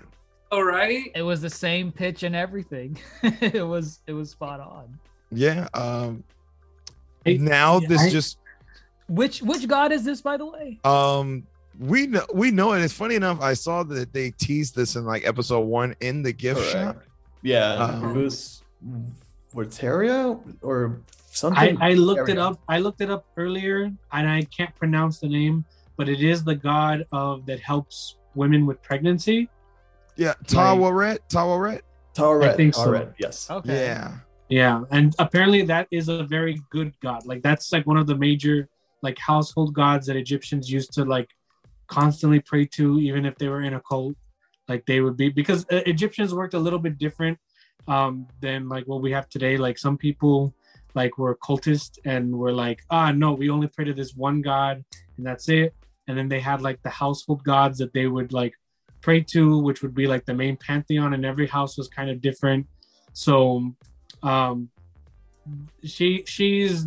All right, It was the same pitch and everything. it was it was spot on. yeah. Um, now yeah, this I- just Which which god is this, by the way? um we know we know it. It's funny enough. I saw that they teased this in like episode one in the gift Correct. shop. Yeah, Um, it was Vorteria or something. I looked it up. I looked it up earlier, and I can't pronounce the name, but it is the god of that helps women with pregnancy. Yeah, Taweret, Taweret. Tauret, I think so. Tauret, yes. Okay. Yeah, Yeah, and apparently that is a very good god. Like that's like one of the major like household gods that Egyptians used to like constantly pray to, even if they were in a cult. Like they would be because uh, Egyptians worked a little bit different um, than like what we have today. Like some people like were cultists and were like, ah, no, we only pray to this one god and that's it. And then they had like the household gods that they would like pray to, which would be like the main pantheon, and every house was kind of different. So um she she's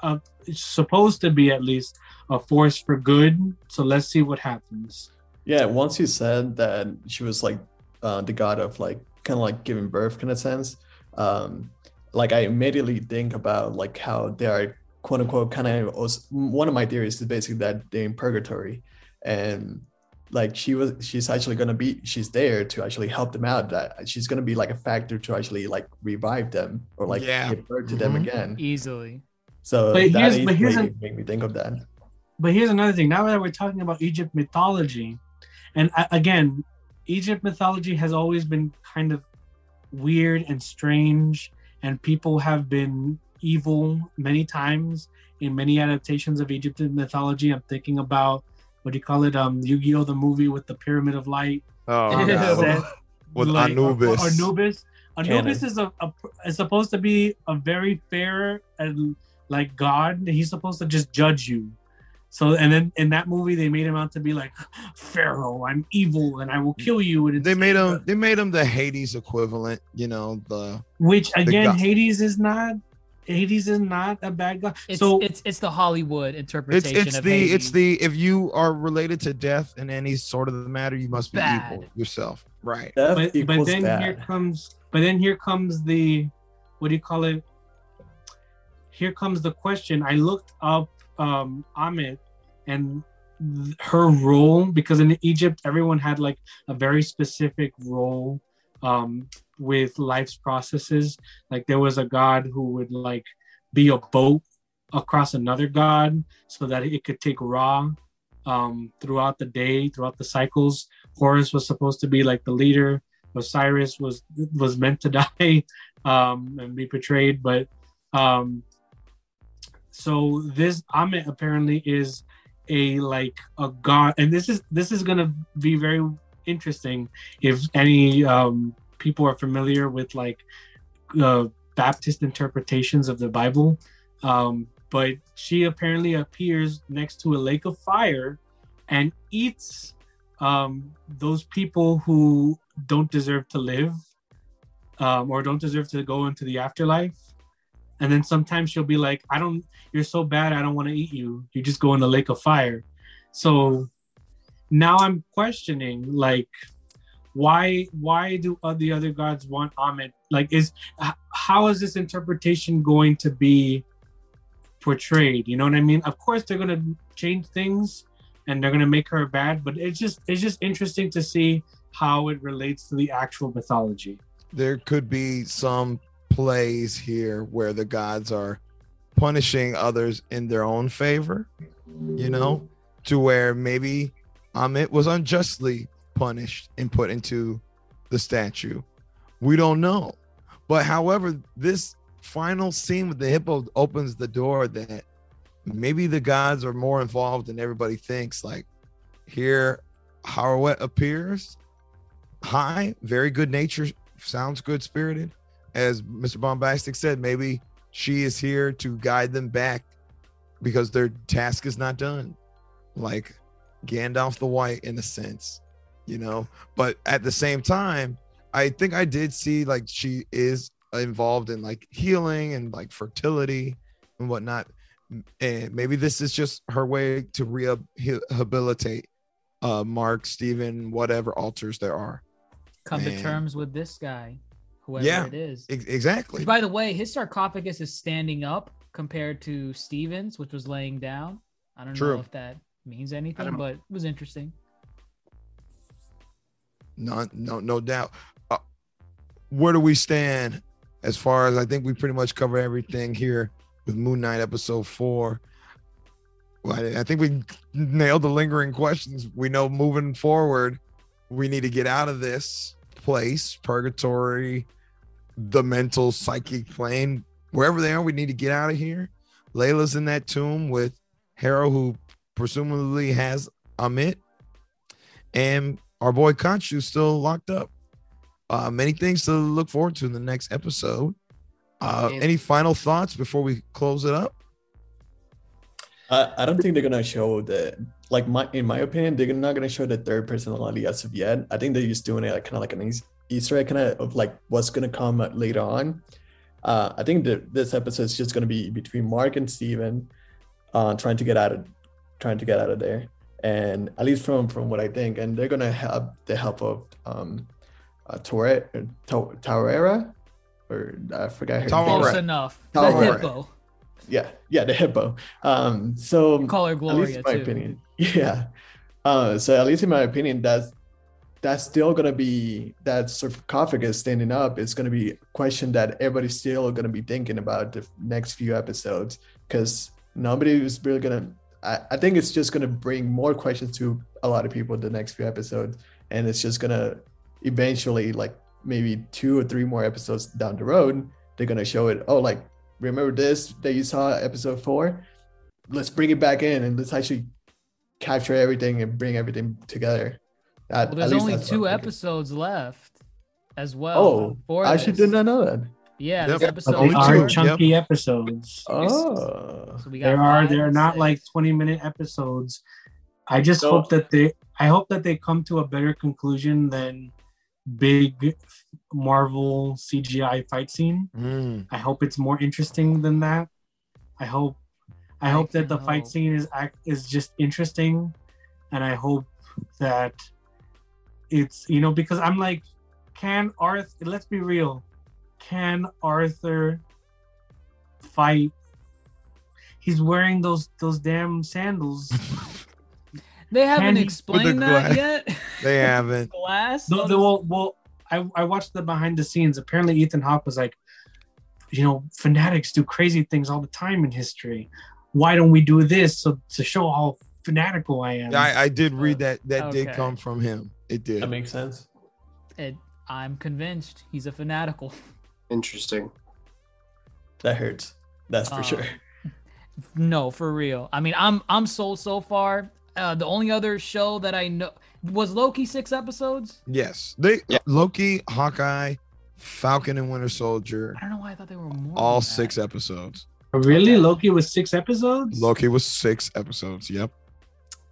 uh, supposed to be at least a force for good. So let's see what happens. Yeah, once you said that she was like uh, the god of like kind of like giving birth kind of sense, um, like I immediately think about like how they are quote unquote kind of one of my theories is basically that they're in purgatory, and like she was she's actually gonna be she's there to actually help them out. That she's gonna be like a factor to actually like revive them or like Yeah. give birth to them Mhm. again. Easily. So But that here's- is but here's what a- made me think of that. but here's another thing now that we're talking about egypt mythology and uh, again egypt mythology has always been kind of weird and strange and people have been evil many times in many adaptations of egyptian mythology i'm thinking about what do you call it um yu-gi-oh the movie with the pyramid of light oh, Ew. God. Set, with like, Anubis. Or, or Anubis. Anubis Canon. is a, a is supposed to be a very fair and like God. He's supposed to just judge you. So and then in that movie they made him out to be like Pharaoh. I'm evil and I will kill you. And They made him. They made him the Hades equivalent. You know the. which again God. Hades is not. Hades is not a bad guy. It's so it's it's the Hollywood interpretation it's of the Hades. it's the if you are related to death in any sort of the matter, you must be Bad. evil yourself. Right. Death but, but then bad. here comes but then here comes the what do you call it here comes the question i looked up um ammit and th- her role because in egypt everyone had like a very specific role um with life's processes. Like there was a god who would like be a boat across another god so that it could take Ra um throughout the day throughout the cycles. Horus was supposed to be like the leader. Osiris was was meant to die um, and be betrayed, but um, so this Ammit apparently is a like a god, and this is this is gonna be very interesting if any um, people are familiar with like uh, Baptist interpretations of the Bible. Um, but she apparently appears next to a lake of fire and eats um, those people who don't deserve to live um, or don't deserve to go into the afterlife. And then sometimes she'll be like, I don't, you're so bad, I don't want to eat you. You just go in the lake of fire. So now I'm questioning, like, why why do the other gods want Ammit? Like, is how is this interpretation going to be portrayed? You know what I mean? Of course, they're gonna change things and they're gonna make her bad, but it's just it's just interesting to see how it relates to the actual mythology. there could be some plays here where the gods are punishing others in their own favor, you know, to where maybe Ammit was unjustly punished and put into the statue. We don't know. But however, this final scene with the hippo opens the door that maybe the gods are more involved than everybody thinks. Like here, Harwet appears high, very good nature, sounds good spirited. As Mr. Bombastic said, maybe she is here to guide them back because their task is not done. Like Gandalf the White, in a sense, you know. But at the same time, I think I did see like she is involved in like healing and like fertility and whatnot. And maybe this is just her way to rehabilitate uh Marc, Steven, whatever alters there are. Come Man. to terms with this guy, whoever Yeah. it is. Ex- exactly. By the way, his sarcophagus is standing up compared to Stevens, which was laying down. I don't True. know if that means anything, but it was interesting. No, no, no doubt. Uh, where do we stand as far as I think we pretty much cover everything here with Moon Knight episode four? Well, I, I think we nailed the lingering questions. We know moving forward, we need to get out of this place, purgatory, the mental psychic plane, wherever they are. We need to get out of here. Layla's in that tomb with Harrow, who presumably has Ammit, and our boy Khonshu still locked up. Uh, many things to look forward to in the next episode. Uh, any final thoughts before we close it up? I, I don't think they're gonna show the like my in my opinion they're not gonna show the third personality as of yet. I think they're just doing it like kind of like an Easter egg kind of of like what's gonna come later on. Uh, I think that this episode is just gonna be between Marc and Steven, uh, trying to get out of trying to get out of there, and at least from from what I think, and they're gonna have the help of um, uh, Torre, to, Tauera, or I forgot her Tauera. name. Close enough. The Alright. hippo. Yeah, yeah, the hippo. Um, so Call her at least in my too. opinion yeah uh so at least in my opinion that's that's still gonna be that sarcophagus standing up is gonna be a question that everybody's still gonna be thinking about the next few episodes because nobody is really gonna I, I think it's just gonna bring more questions to a lot of people the next few episodes and it's just gonna eventually like maybe two or three more episodes down the road they're gonna show it oh like remember this that you saw episode four let's bring it back in and let's actually capture everything and bring everything together. At- Well, there's only two episodes left as well. Oh, I actually did not know that. Yeah, Yep. this episode they Only are two, chunky episodes. Oh, So we got There are five they're not six. like 20 minute episodes. I just So- hope that they I hope that they come to a better conclusion than big Marvel CGI fight scene. Mm, I hope it's more interesting than that. I hope I I hope that the can fight scene is act is just interesting and I hope that it's you know because I'm like can Arthur let's be real can Arthur fight he's wearing those those damn sandals They haven't Candy- explained the that glass. yet. they haven't. Glass. the, the, well, well I, I watched the behind the scenes apparently Ethan Hawke was like you know fanatics do crazy things all the time in history why don't we do this so to show how fanatical I am I, I did read oh, that. That did come from him. It did. that makes sense. It, I'm convinced he's a fanatical. Interesting. That hurts. That's for Um, sure. No, for real. I mean, I'm I'm sold so far. Uh, the only other show that I know was Loki six episodes. yes. They Yeah. Loki, Hawkeye, Falcon, and Winter Soldier. I don't know why I thought they were more. All than that. six episodes. really Okay. Loki was six episodes Loki was six episodes. Yep.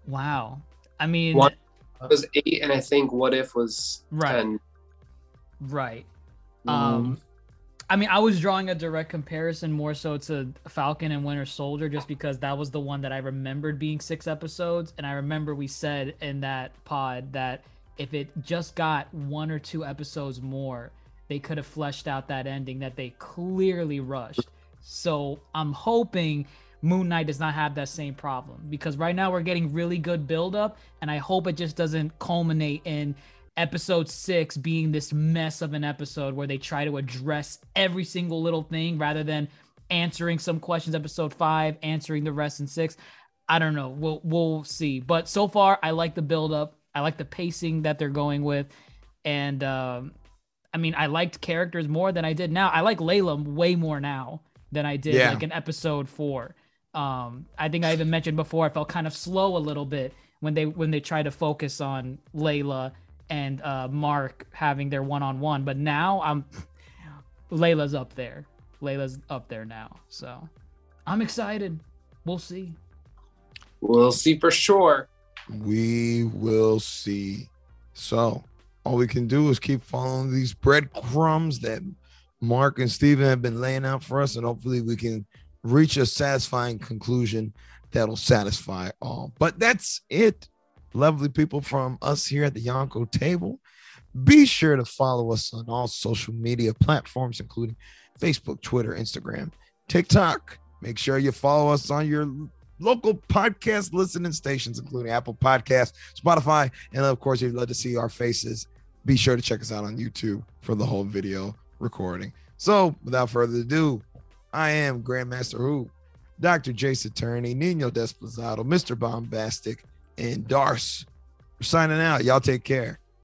Wow. I mean, What? It was eight, and I think What If was Right. ten. right. Um, I mean, I was drawing a direct comparison more so to Falcon and Winter Soldier just because that was the one that I remembered being six episodes. And I remember we said in that pod that if it just got one or two episodes more, they could have fleshed out that ending that they clearly rushed. So I'm hoping Moon Knight does not have that same problem because right now we're getting really good buildup, and I hope it just doesn't culminate in episode six being this mess of an episode where they try to address every single little thing rather than answering some questions episode five answering the rest in six. I don't know. We'll we'll see. But so far i like the build up i like the pacing that they're going with. And um i mean i liked characters more than i did now. I like layla way more now than i did Yeah. like in episode four. Um i think i even mentioned before i felt kind of slow a little bit when they when they tried to focus on layla and uh marc having their one-on-one but now i'm layla's up there layla's up there now so i'm excited we'll see We'll see for sure. We will see. So, all we can do is keep following these breadcrumbs that Marc and Steven have been laying out for us, and hopefully, we can reach a satisfying conclusion that'll satisfy all. But that's it, lovely people from us here at the Yonko table. Be sure to follow us on all social media platforms, including Facebook, Twitter, Instagram, TikTok. Make sure you follow us on your local podcast listening stations, including Apple Podcasts, Spotify, and of course, if you'd love to see our faces, be sure to check us out on YouTube for the whole video recording. So, without further ado, I am GrandMasterHoop, Dr. Jace Attorney, Nino Desplazado, Mr. Bombastic, and Darce. Signing out. Y'all take care.